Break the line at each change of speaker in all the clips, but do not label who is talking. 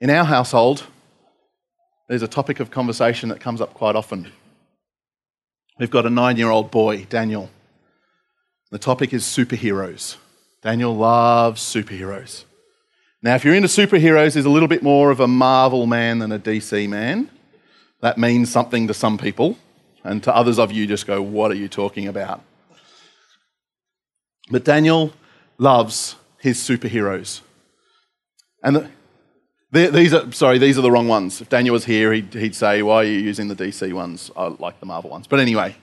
In our household, there's a topic of conversation that comes up quite often. We've got a nine year old boy, Daniel. The topic is superheroes. Daniel loves superheroes. Now, if you're into superheroes, he's a little bit more of a Marvel man than a DC man. That means something to some people, and to others of you, just go, What are you talking about? But Daniel loves his superheroes. And these are, sorry, these are the wrong ones. If Daniel was here, he'd, he'd say, Why are you using the DC ones? I like the Marvel ones. But anyway,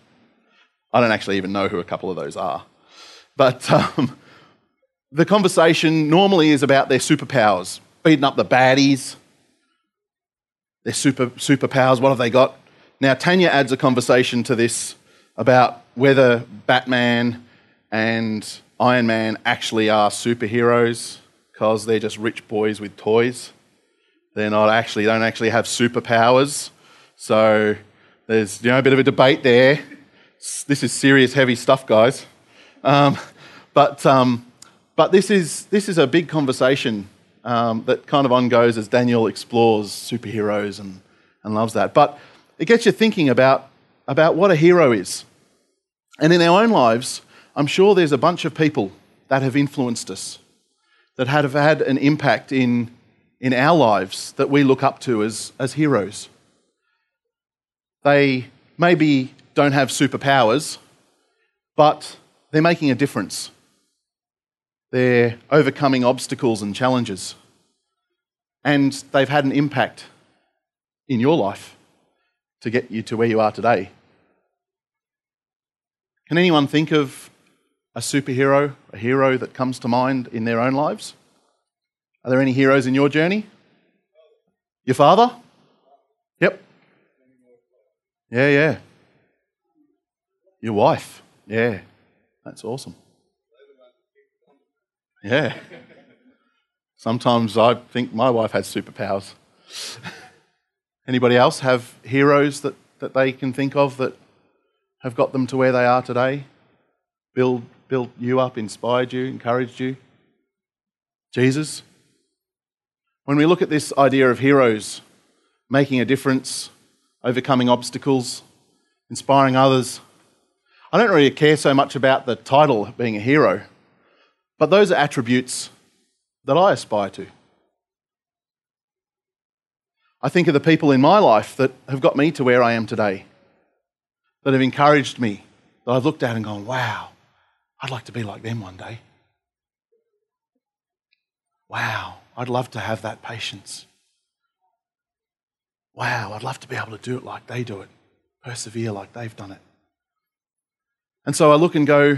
I don't actually even know who a couple of those are. But um, the conversation normally is about their superpowers, beating up the baddies, their super, superpowers, what have they got? Now, Tanya adds a conversation to this about whether Batman and Iron Man actually are superheroes because they're just rich boys with toys. They're not actually, don't actually have superpowers. So there's you know, a bit of a debate there. This is serious, heavy stuff, guys. Um, but um, but this, is, this is a big conversation um, that kind of ongoes as Daniel explores superheroes and, and loves that. But it gets you thinking about, about what a hero is. And in our own lives, I'm sure there's a bunch of people that have influenced us, that have had an impact in, in our lives that we look up to as, as heroes. They maybe don't have superpowers, but they're making a difference. They're overcoming obstacles and challenges. And they've had an impact in your life to get you to where you are today. Can anyone think of a superhero, a hero that comes to mind in their own lives? Are there any heroes in your journey? Your father? Yep. Yeah, yeah. Your wife? Yeah. That's awesome. Yeah. Sometimes I think my wife has superpowers. Anybody else have heroes that, that they can think of that have got them to where they are today? Build, built you up, inspired you, encouraged you? Jesus? When we look at this idea of heroes making a difference, overcoming obstacles, inspiring others, I don't really care so much about the title being a hero. But those are attributes that I aspire to. I think of the people in my life that have got me to where I am today, that have encouraged me, that I've looked at and gone, wow, I'd like to be like them one day. Wow, I'd love to have that patience. Wow, I'd love to be able to do it like they do it, persevere like they've done it. And so I look and go,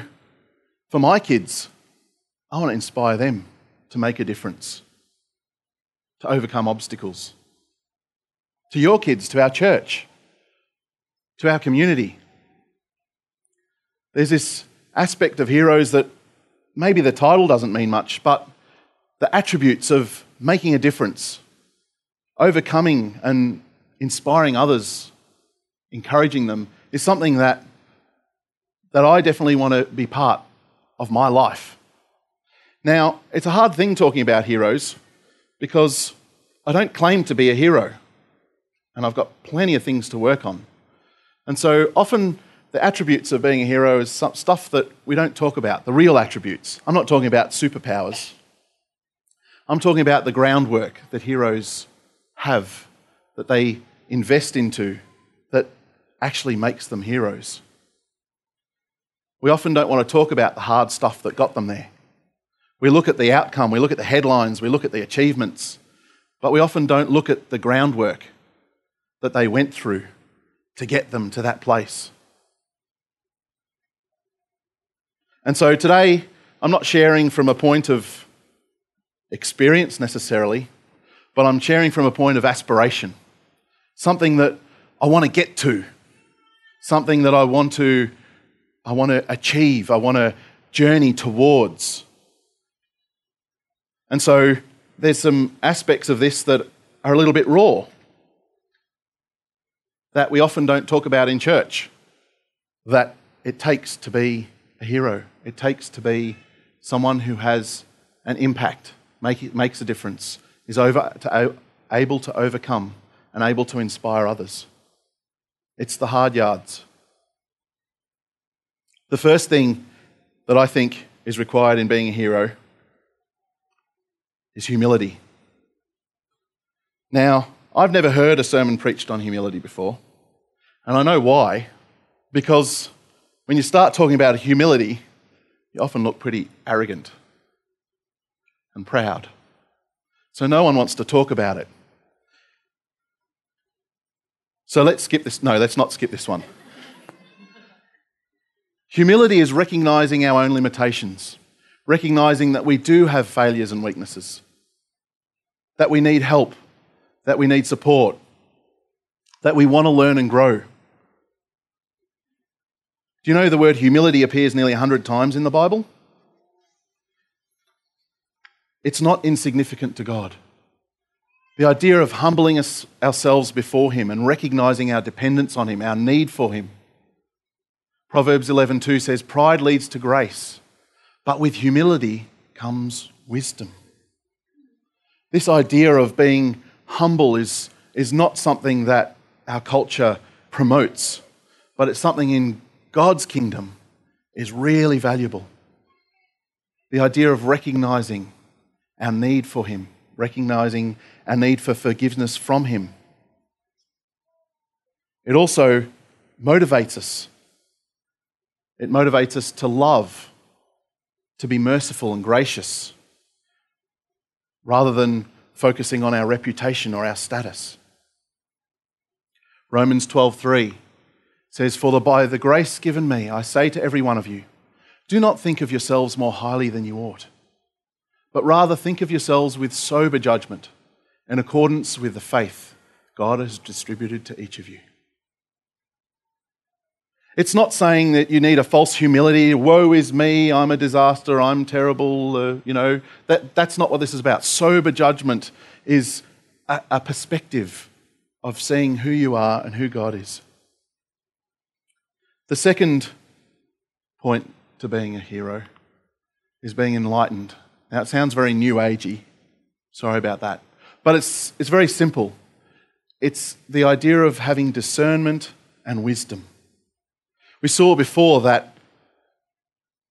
for my kids, I want to inspire them to make a difference, to overcome obstacles. To your kids, to our church, to our community. There's this aspect of heroes that maybe the title doesn't mean much, but the attributes of making a difference, overcoming and inspiring others, encouraging them, is something that, that I definitely want to be part of my life. Now, it's a hard thing talking about heroes because I don't claim to be a hero, and I've got plenty of things to work on. And so often the attributes of being a hero is stuff that we don't talk about, the real attributes. I'm not talking about superpowers. I'm talking about the groundwork that heroes have, that they invest into, that actually makes them heroes. We often don't want to talk about the hard stuff that got them there. We look at the outcome, we look at the headlines, we look at the achievements, but we often don't look at the groundwork that they went through to get them to that place. And so today, I'm not sharing from a point of experience necessarily, but I'm sharing from a point of aspiration. Something that I want to get to, something that I want to, I want to achieve, I want to journey towards. And so there's some aspects of this that are a little bit raw that we often don't talk about in church. That it takes to be a hero, it takes to be someone who has an impact, make, makes a difference, is over, to, able to overcome, and able to inspire others. It's the hard yards. The first thing that I think is required in being a hero is humility. Now, I've never heard a sermon preached on humility before, and I know why. Because when you start talking about humility, you often look pretty arrogant and proud. So no one wants to talk about it. So let's skip this. No, let's not skip this one. Humility is recognizing our own limitations, recognizing that we do have failures and weaknesses, that we need help, that we need support, that we want to learn and grow. Do you know the word humility appears nearly 100 times in the Bible? It's not insignificant to God. The idea of humbling us, ourselves before Him and recognizing our dependence on Him, our need for Him. Proverbs 11:2 says, "Pride leads to grace, but with humility comes wisdom." This idea of being humble is, is not something that our culture promotes, but it's something in God's kingdom is really valuable. The idea of recognizing our need for Him, recognizing our need for forgiveness from Him. It also motivates us. It motivates us to love, to be merciful and gracious, rather than focusing on our reputation or our status. Romans 12:3 says, For the, by the grace given me, I say to every one of you, do not think of yourselves more highly than you ought, but rather think of yourselves with sober judgment, in accordance with the faith God has distributed to each of you. It's not saying that you need a false humility, woe is me, I'm a disaster, I'm terrible, uh, you know. That, that's not what this is about. Sober judgment is a, a perspective of seeing who you are and who God is. The second point to being a hero is being enlightened. Now, it sounds very new agey. Sorry about that. But it's, it's very simple. It's the idea of having discernment and wisdom. We saw before that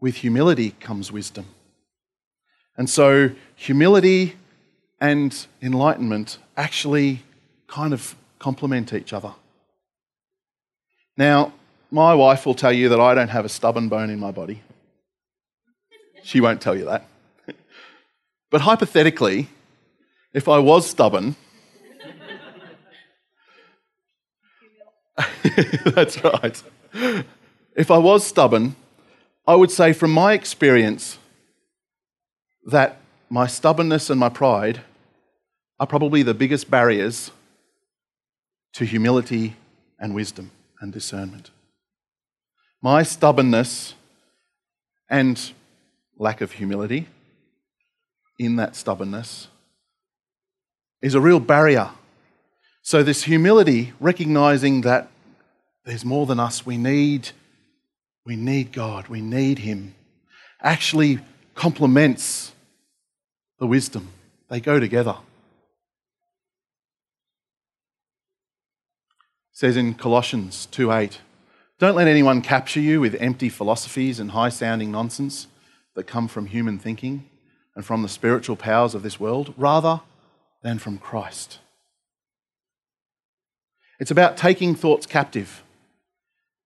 with humility comes wisdom. And so, humility and enlightenment actually kind of complement each other. Now, my wife will tell you that I don't have a stubborn bone in my body. She won't tell you that. But hypothetically, if I was stubborn, that's right. If I was stubborn, I would say from my experience that my stubbornness and my pride are probably the biggest barriers to humility and wisdom and discernment. My stubbornness and lack of humility in that stubbornness is a real barrier. So, this humility, recognizing that there's more than us, we need, we need God, we need Him, actually complements the wisdom. They go together. It says in Colossians 2 8, don't let anyone capture you with empty philosophies and high sounding nonsense that come from human thinking and from the spiritual powers of this world, rather than from Christ. It's about taking thoughts captive.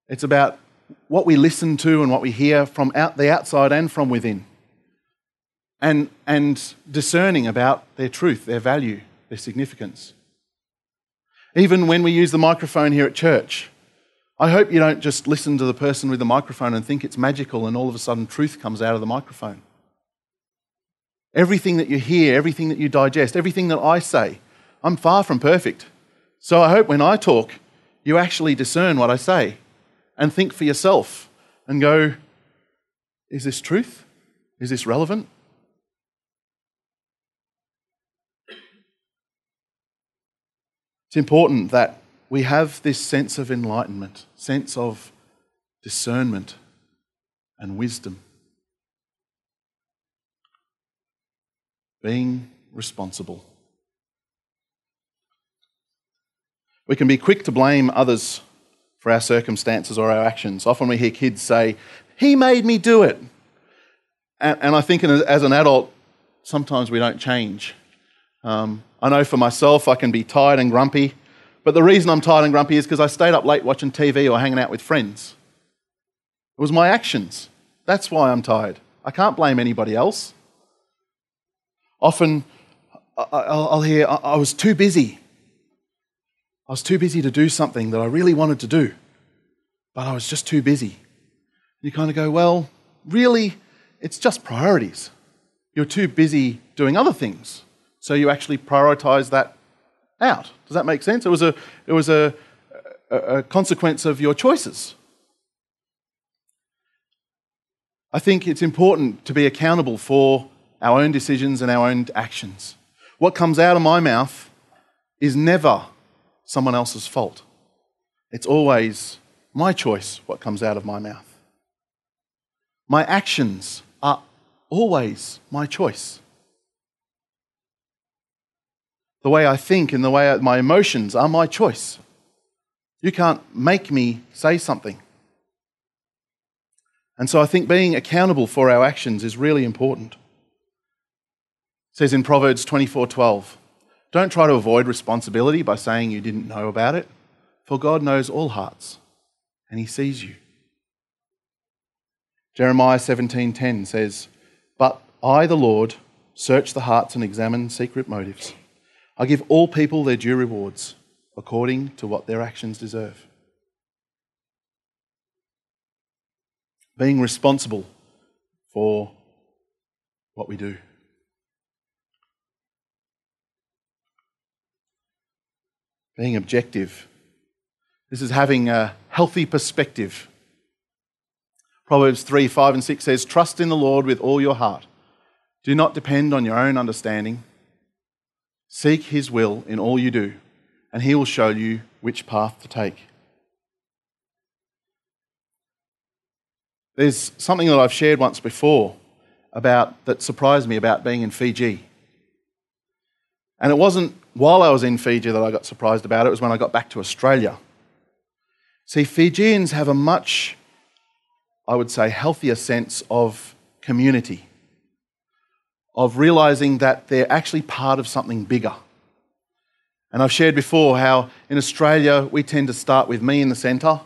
It's about what we listen to and what we hear from out the outside and from within. And, and discerning about their truth, their value, their significance. Even when we use the microphone here at church, I hope you don't just listen to the person with the microphone and think it's magical and all of a sudden truth comes out of the microphone. Everything that you hear, everything that you digest, everything that I say, I'm far from perfect. So I hope when I talk, you actually discern what I say and think for yourself and go, is this truth? Is this relevant? It's important that we have this sense of enlightenment, sense of discernment and wisdom. Being responsible. We can be quick to blame others for our circumstances or our actions. Often we hear kids say, He made me do it. And, and I think as an adult, sometimes we don't change. Um, I know for myself, I can be tired and grumpy, but the reason I'm tired and grumpy is because I stayed up late watching TV or hanging out with friends. It was my actions. That's why I'm tired. I can't blame anybody else. Often I'll hear, I was too busy. I was too busy to do something that I really wanted to do, but I was just too busy. You kind of go, well, really, it's just priorities. You're too busy doing other things. So you actually prioritize that out. Does that make sense? It was a, it was a, a, a consequence of your choices. I think it's important to be accountable for our own decisions and our own actions. What comes out of my mouth is never someone else's fault. It's always my choice what comes out of my mouth. My actions are always my choice. The way I think and the way my emotions are my choice. You can't make me say something. And so I think being accountable for our actions is really important. Says in Proverbs 24:12, don't try to avoid responsibility by saying you didn't know about it, for God knows all hearts and he sees you. Jeremiah 17:10 says, "But I the Lord search the hearts and examine secret motives. I give all people their due rewards according to what their actions deserve." Being responsible for what we do. Being objective. This is having a healthy perspective. Proverbs 3 5 and 6 says, Trust in the Lord with all your heart. Do not depend on your own understanding. Seek his will in all you do, and he will show you which path to take. There's something that I've shared once before about that surprised me about being in Fiji. And it wasn't while I was in Fiji that I got surprised about it, it was when I got back to Australia. See, Fijians have a much, I would say, healthier sense of community, of realizing that they're actually part of something bigger. And I've shared before how in Australia we tend to start with me in the centre,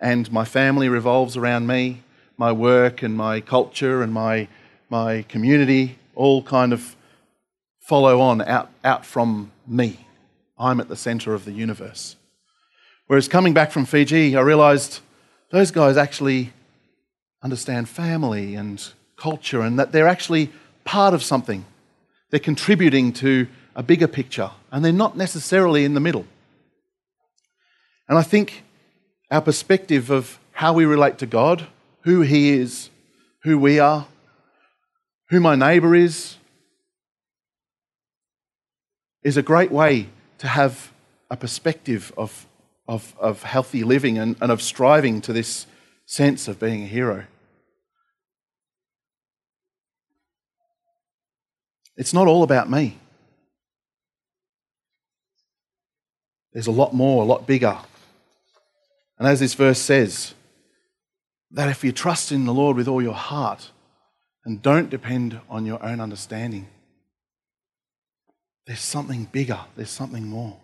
and my family revolves around me, my work and my culture and my, my community all kind of follow on out, out from me. I'm at the center of the universe. Whereas coming back from Fiji, I realized those guys actually understand family and culture and that they're actually part of something. They're contributing to a bigger picture and they're not necessarily in the middle. And I think our perspective of how we relate to God, who He is, who we are, who my neighbour is, is a great way to have a perspective of, of, of healthy living and, and of striving to this sense of being a hero. It's not all about me. There's a lot more, a lot bigger. And as this verse says, that if you trust in the Lord with all your heart and don't depend on your own understanding, there's something bigger, there's something more.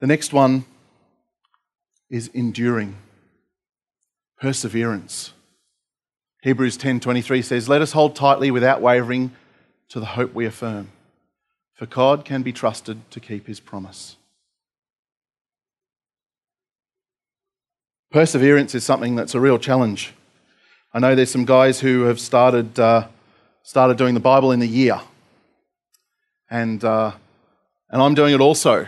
The next one is enduring, perseverance. Hebrews 10:23 says, "Let us hold tightly without wavering to the hope we affirm, for God can be trusted to keep his promise." Perseverance is something that's a real challenge. I know there's some guys who have started uh, started doing the Bible in a year. And, uh, and I'm doing it also.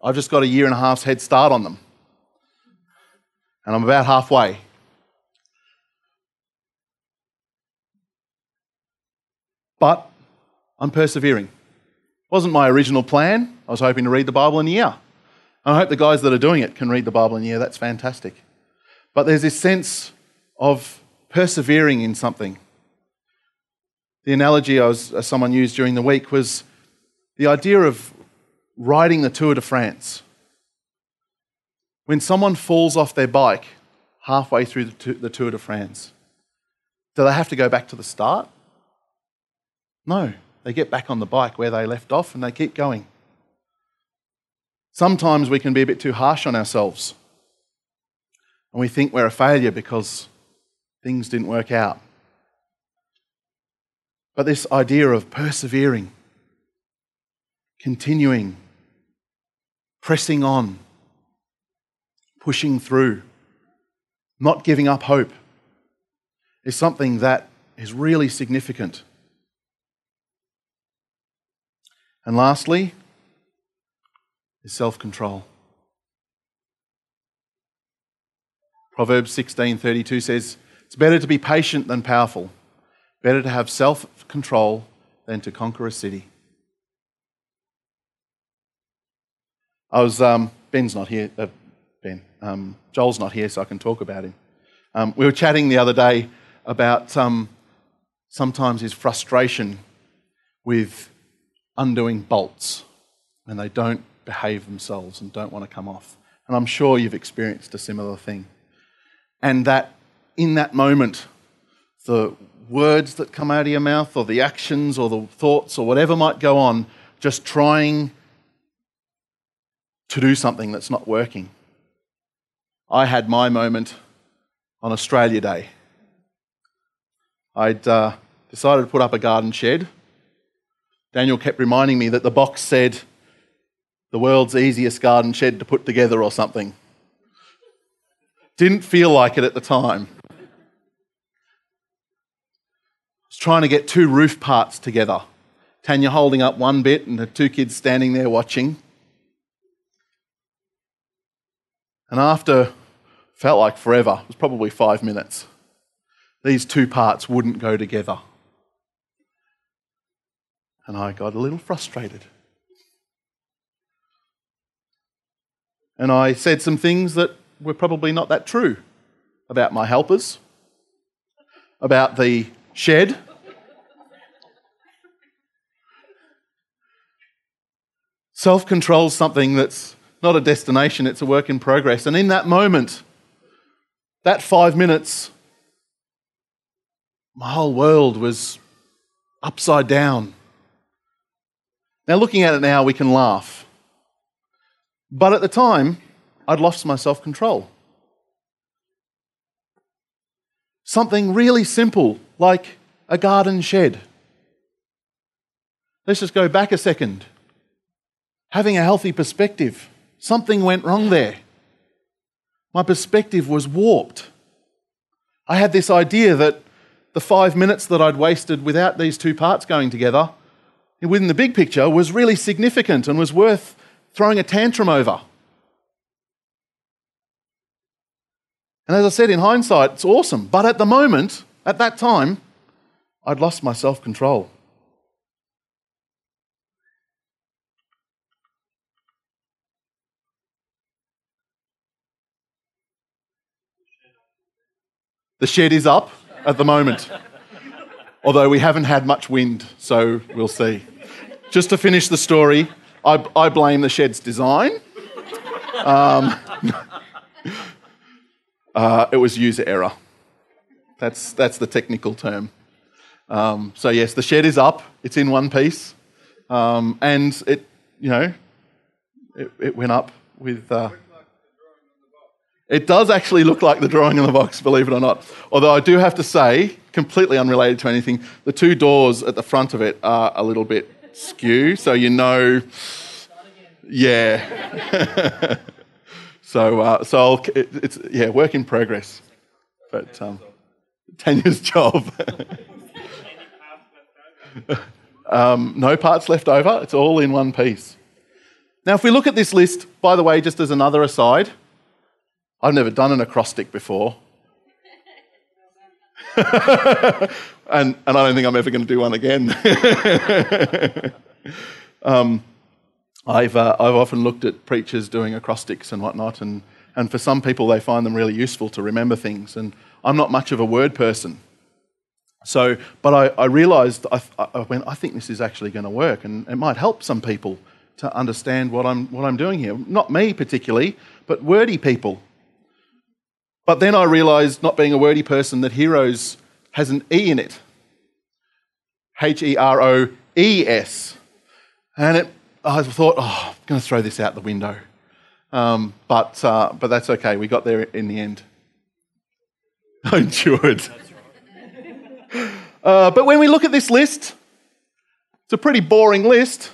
I've just got a year and a half's head start on them. And I'm about halfway. But I'm persevering. Wasn't my original plan. I was hoping to read the Bible in a year. And I hope the guys that are doing it can read the Bible in a year. That's fantastic. But there's this sense of persevering in something the analogy I was, uh, someone used during the week was the idea of riding the Tour de France. When someone falls off their bike halfway through the Tour de France, do they have to go back to the start? No, they get back on the bike where they left off and they keep going. Sometimes we can be a bit too harsh on ourselves and we think we're a failure because things didn't work out. But this idea of persevering, continuing, pressing on, pushing through, not giving up hope is something that is really significant. And lastly, is self control. Proverbs 16:32 says, "It's better to be patient than powerful, better to have self-control than to conquer a city." I was um, Ben's not here. Uh, ben, um, Joel's not here, so I can talk about him. Um, we were chatting the other day about um, sometimes his frustration with undoing bolts when they don't behave themselves and don't want to come off. And I'm sure you've experienced a similar thing and that in that moment, the words that come out of your mouth, or the actions, or the thoughts, or whatever might go on, just trying to do something that's not working. I had my moment on Australia Day. I'd uh, decided to put up a garden shed. Daniel kept reminding me that the box said, the world's easiest garden shed to put together or something. Didn't feel like it at the time. I was trying to get two roof parts together. Tanya holding up one bit and the two kids standing there watching. And after, felt like forever, it was probably five minutes, these two parts wouldn't go together. And I got a little frustrated. And I said some things that were probably not that true about my helpers, about the shed. Self control is something that's not a destination, it's a work in progress. And in that moment, that five minutes, my whole world was upside down. Now, looking at it now, we can laugh. But at the time, I'd lost my self control. Something really simple, like a garden shed. Let's just go back a second. Having a healthy perspective. Something went wrong there. My perspective was warped. I had this idea that the five minutes that I'd wasted without these two parts going together, within the big picture, was really significant and was worth throwing a tantrum over. And as I said, in hindsight, it's awesome. But at the moment, at that time, I'd lost my self control. The shed is up at the moment, although we haven't had much wind, so we'll see. Just to finish the story, I, I blame the shed's design. Um, uh, it was user error. That's, that's the technical term. Um, so, yes, the shed is up, it's in one piece, um, and it, you know, it, it went up with. Uh, it does actually look like the drawing in the box, believe it or not. Although I do have to say, completely unrelated to anything, the two doors at the front of it are a little bit skew, so you know. Yeah. So, uh, so it, it's yeah, work in progress. But um, Tanya's job. um, no parts left over. It's all in one piece. Now, if we look at this list, by the way, just as another aside, I've never done an acrostic before. and, and I don't think I'm ever going to do one again. um, I've, uh, I've often looked at preachers doing acrostics and whatnot, and, and for some people, they find them really useful to remember things. And I'm not much of a word person. So, but I, I realized, I, I went, I think this is actually going to work, and it might help some people to understand what I'm, what I'm doing here. Not me particularly, but wordy people. But then I realised, not being a wordy person, that heroes has an E in it H E R O E S. And it, I thought, oh, I'm going to throw this out the window. Um, but, uh, but that's okay. We got there in the end. I endured. Uh, but when we look at this list, it's a pretty boring list.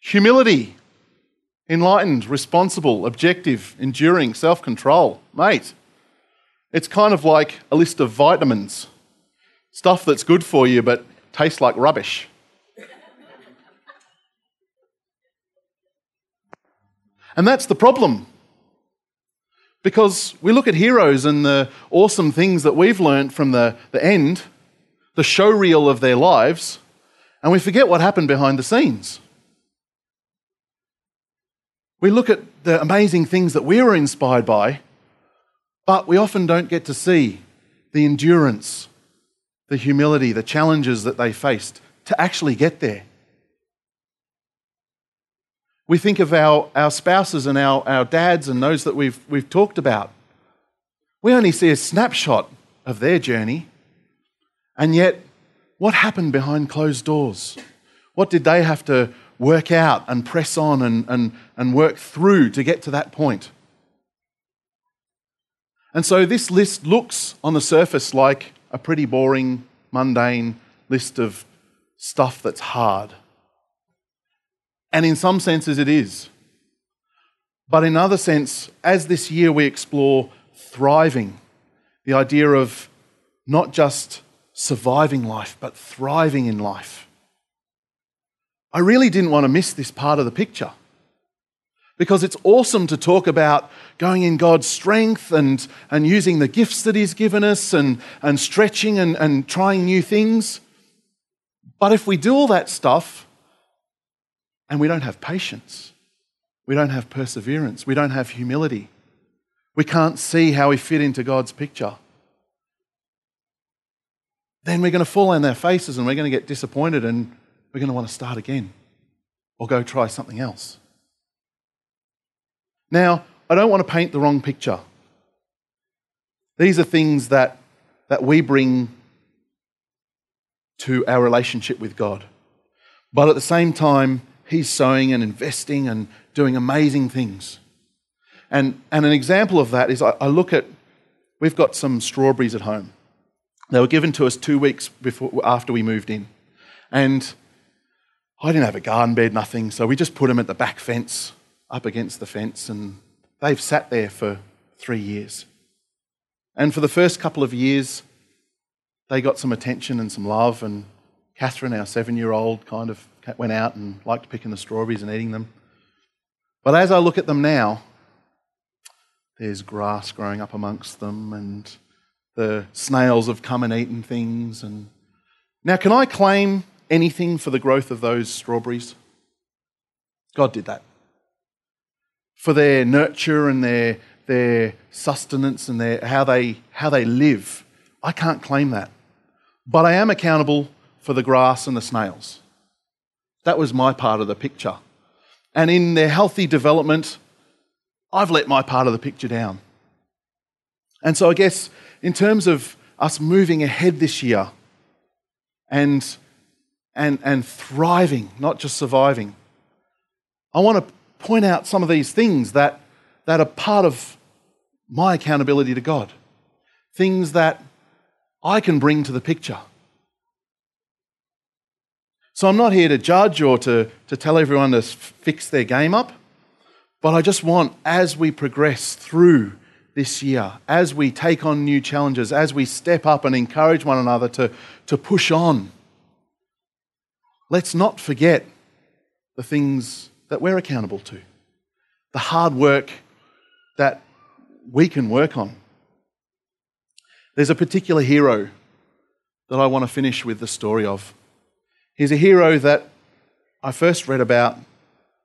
Humility, enlightened, responsible, objective, enduring, self control. Mate, it's kind of like a list of vitamins. Stuff that's good for you but tastes like rubbish. And that's the problem. Because we look at heroes and the awesome things that we've learned from the, the end, the show reel of their lives, and we forget what happened behind the scenes. We look at the amazing things that we were inspired by, but we often don't get to see the endurance, the humility, the challenges that they faced to actually get there. We think of our, our spouses and our, our dads and those that we've, we've talked about. We only see a snapshot of their journey. And yet, what happened behind closed doors? What did they have to work out and press on and, and, and work through to get to that point? And so, this list looks on the surface like a pretty boring, mundane list of stuff that's hard. And in some senses, it is. But in other sense, as this year we explore thriving, the idea of not just surviving life, but thriving in life. I really didn't want to miss this part of the picture because it's awesome to talk about going in God's strength and, and using the gifts that He's given us and, and stretching and, and trying new things. But if we do all that stuff and we don't have patience. We don't have perseverance. We don't have humility. We can't see how we fit into God's picture. Then we're going to fall on our faces and we're going to get disappointed and we're going to want to start again or go try something else. Now, I don't want to paint the wrong picture. These are things that, that we bring to our relationship with God. But at the same time, he's sowing and investing and doing amazing things. And, and an example of that is I, I look at, we've got some strawberries at home. They were given to us two weeks before, after we moved in. And I didn't have a garden bed, nothing, so we just put them at the back fence, up against the fence, and they've sat there for three years. And for the first couple of years, they got some attention and some love, and Catherine, our seven year old, kind of went out and liked picking the strawberries and eating them. But as I look at them now, there's grass growing up amongst them, and the snails have come and eaten things. And now, can I claim anything for the growth of those strawberries? God did that. For their nurture and their, their sustenance and their, how, they, how they live, I can't claim that. But I am accountable for the grass and the snails. That was my part of the picture. And in their healthy development, I've let my part of the picture down. And so I guess in terms of us moving ahead this year and, and, and thriving, not just surviving, I want to point out some of these things that, that are part of my accountability to God. Things that I can bring to the picture. So I'm not here to judge or to, to tell everyone to fix their game up, but I just want, as we progress through this year, as we take on new challenges, as we step up and encourage one another to, to push on, let's not forget the things that we're accountable to, the hard work that we can work on. There's a particular hero that I want to finish with the story of. He's a hero that I first read about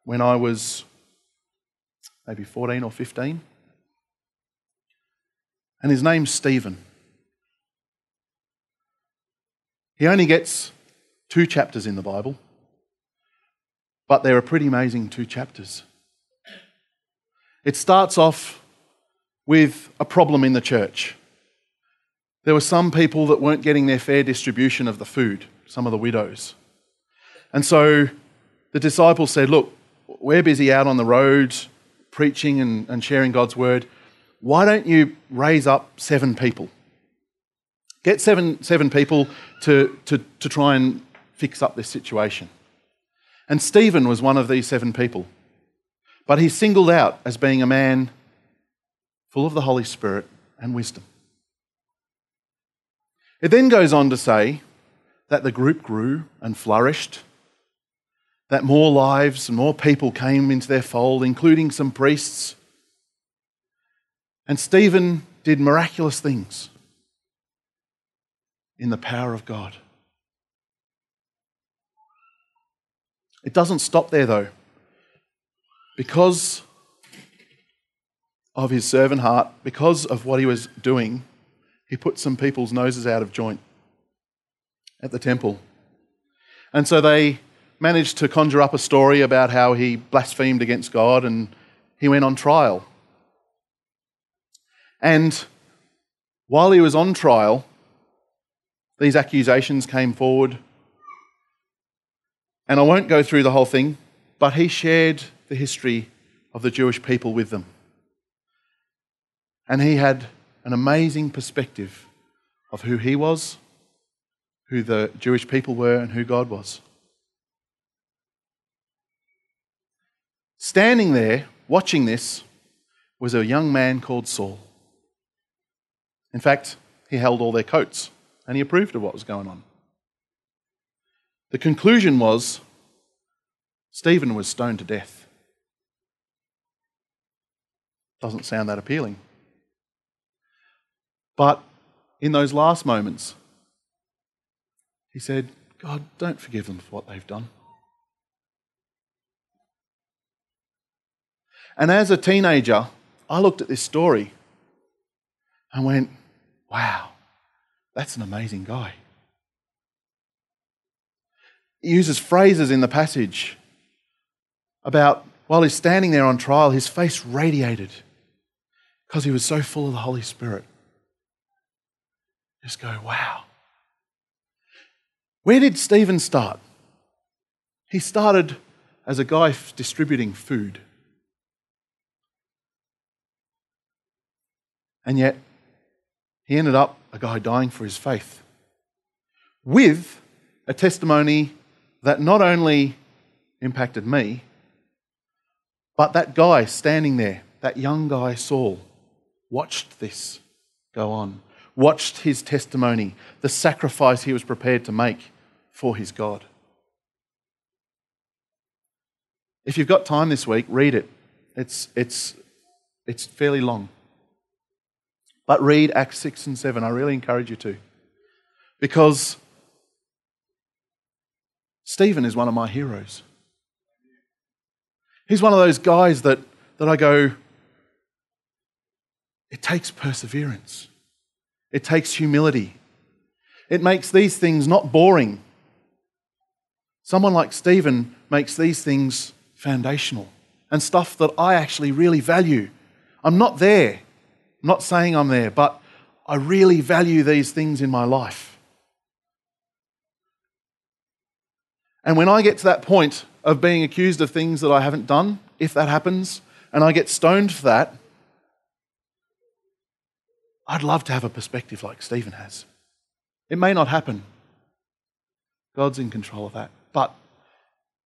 when I was maybe 14 or 15. And his name's Stephen. He only gets two chapters in the Bible, but they're a pretty amazing two chapters. It starts off with a problem in the church. There were some people that weren't getting their fair distribution of the food, some of the widows. And so the disciples said, Look, we're busy out on the road preaching and, and sharing God's word. Why don't you raise up seven people? Get seven, seven people to, to, to try and fix up this situation. And Stephen was one of these seven people. But he's singled out as being a man full of the Holy Spirit and wisdom. It then goes on to say that the group grew and flourished, that more lives and more people came into their fold, including some priests. And Stephen did miraculous things in the power of God. It doesn't stop there, though. Because of his servant heart, because of what he was doing, he put some people's noses out of joint at the temple. And so they managed to conjure up a story about how he blasphemed against God and he went on trial. And while he was on trial, these accusations came forward. And I won't go through the whole thing, but he shared the history of the Jewish people with them. And he had an amazing perspective of who he was, who the Jewish people were, and who God was. Standing there, watching this, was a young man called Saul. In fact, he held all their coats and he approved of what was going on. The conclusion was Stephen was stoned to death. Doesn't sound that appealing. But in those last moments, he said, God, don't forgive them for what they've done. And as a teenager, I looked at this story and went, wow, that's an amazing guy. He uses phrases in the passage about while he's standing there on trial, his face radiated because he was so full of the Holy Spirit just go, wow. Where did Stephen start? He started as a guy distributing food. And yet, he ended up a guy dying for his faith with a testimony that not only impacted me, but that guy standing there, that young guy, Saul, watched this go on watched his testimony, the sacrifice he was prepared to make for his God. If you've got time this week, read it. It's, it's, it's fairly long. But read Acts 6 and 7. I really encourage you to. Because Stephen is one of my heroes. He's one of those guys that, that I go, it takes perseverance. It takes humility. It makes these things not boring. Someone like Stephen makes these things foundational and stuff that I actually really value. I'm not there. I'm not saying I'm there, but I really value these things in my life. And when I get to that point of being accused of things that I haven't done, if that happens, and I get stoned for that, I'd love to have a perspective like Stephen has. It may not happen. God's in control of that. But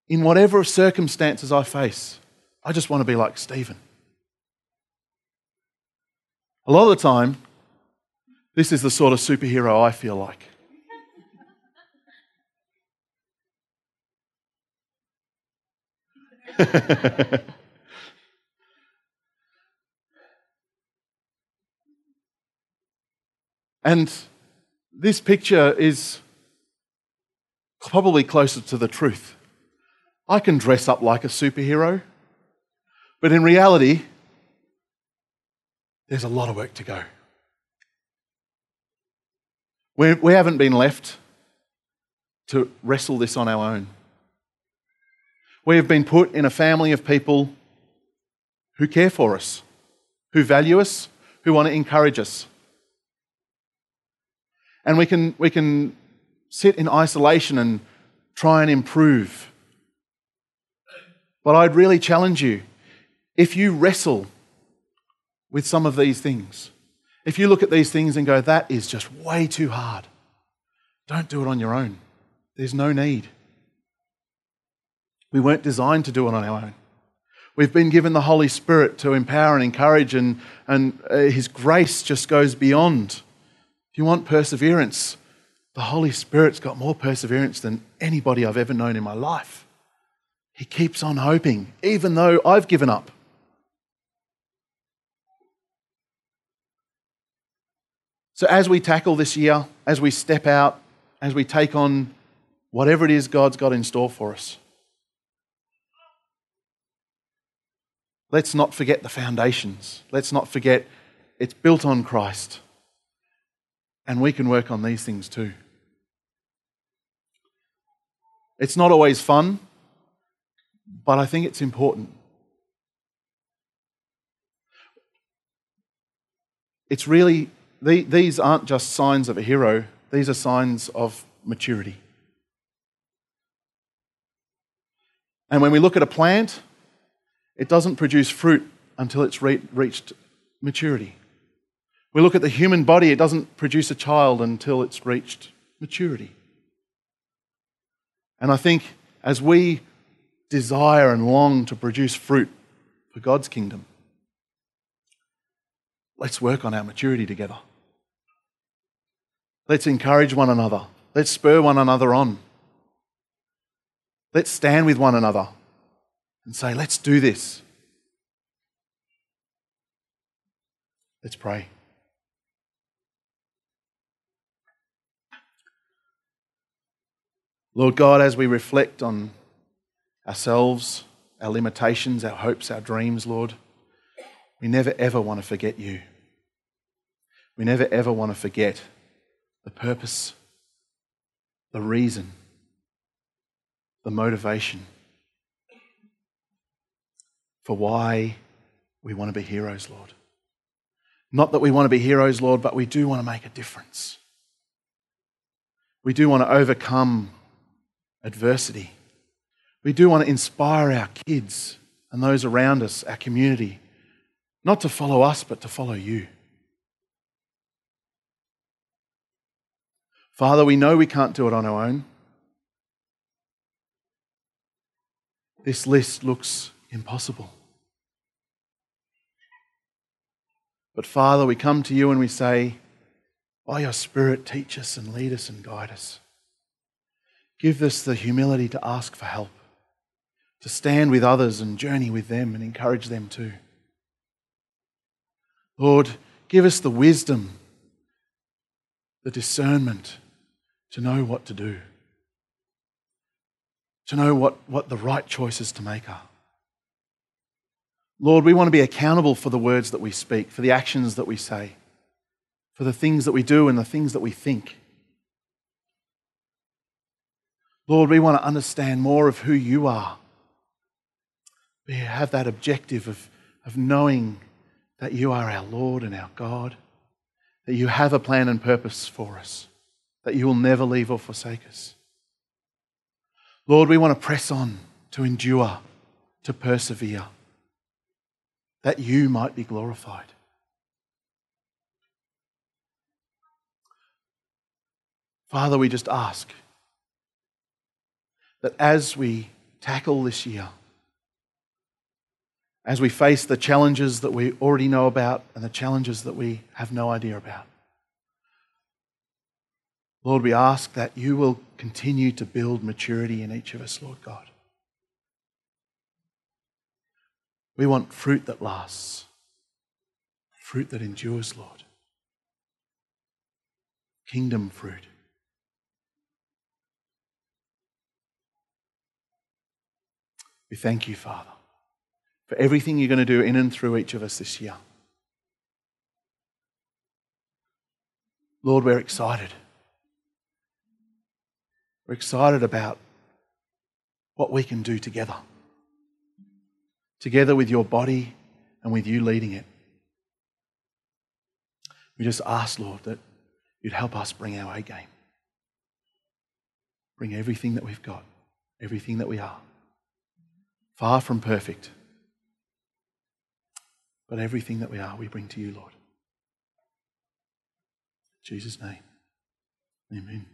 in whatever circumstances I face, I just want to be like Stephen. A lot of the time, this is the sort of superhero I feel like. And this picture is probably closer to the truth. I can dress up like a superhero, but in reality, there's a lot of work to go. We have not been left to wrestle this on our own. We have been put in a family of people who care for us, who value us, who want to encourage us. And we can, we can sit in isolation and try and improve. But I'd really challenge you if you wrestle with some of these things, if you look at these things and go, that is just way too hard, don't do it on your own. There's no need. We weren't designed to do it on our own. We've been given the Holy Spirit to empower and encourage, and, and uh, His grace just goes beyond. If you want perseverance, the Holy Spirit's got more perseverance than anybody I've ever known in my life. He keeps on hoping, even though I've given up. So, as we tackle this year, as we step out, as we take on whatever it is God's got in store for us, let's not forget the foundations. Let's not forget it's built on Christ. And we can work on these things too. It's not always fun, but I think it's important. It's really these aren't just signs of a hero, these are signs of maturity. And when we look at a plant, it doesn't produce fruit until it's re- reached maturity. We look at the human body, it doesn't produce a child until it's reached maturity. And I think as we desire and long to produce fruit for God's kingdom, let's work on our maturity together. Let's encourage one another. Let's spur one another on. Let's stand with one another and say, let's do this. Let's pray. Lord God, as we reflect on ourselves, our limitations, our hopes, our dreams, Lord, we never ever want to forget you. We never ever want to forget the purpose, the reason, the motivation for why we want to be heroes, Lord. Not that we want to be heroes, Lord, but we do want to make a difference. We do want to overcome adversity. We do want to inspire our kids and those around us, our community, not to follow us, but to follow you. Father, we know we can't do it on our own. This list looks impossible. But Father, we come to you and we say, by your Spirit, teach us and lead us and guide us. Give us the humility to ask for help, to stand with others and journey with them and encourage them too. Lord, give us the wisdom, the discernment, to know what to do, to know what, what the right choices to make are. Lord, we want to be accountable for the words that we speak, for the actions that we say, for the things that we do and the things that we think. Lord, we want to understand more of who you are. We have that objective of, of knowing that you are our Lord and our God, that you have a plan and purpose for us that you will never leave or forsake us. Lord, we want to press on to endure, to persevere, that you might be glorified. Father, we just ask that as we tackle this year, as we face the challenges that we already know about and the challenges that we have no idea about, Lord, we ask that you will continue to build maturity in each of us, Lord God. We want fruit that lasts, fruit that endures, Lord. Kingdom fruit. We thank you, Father, for everything you're going to do in and through each of us this year. Lord, we're excited. We're excited about what we can do together together with your body and with you leading it. We just ask, Lord, that you'd help us bring our A game. Bring everything that we've got, everything that we are. Far from perfect, but everything that we are, we bring to you, Lord. In Jesus' name, amen.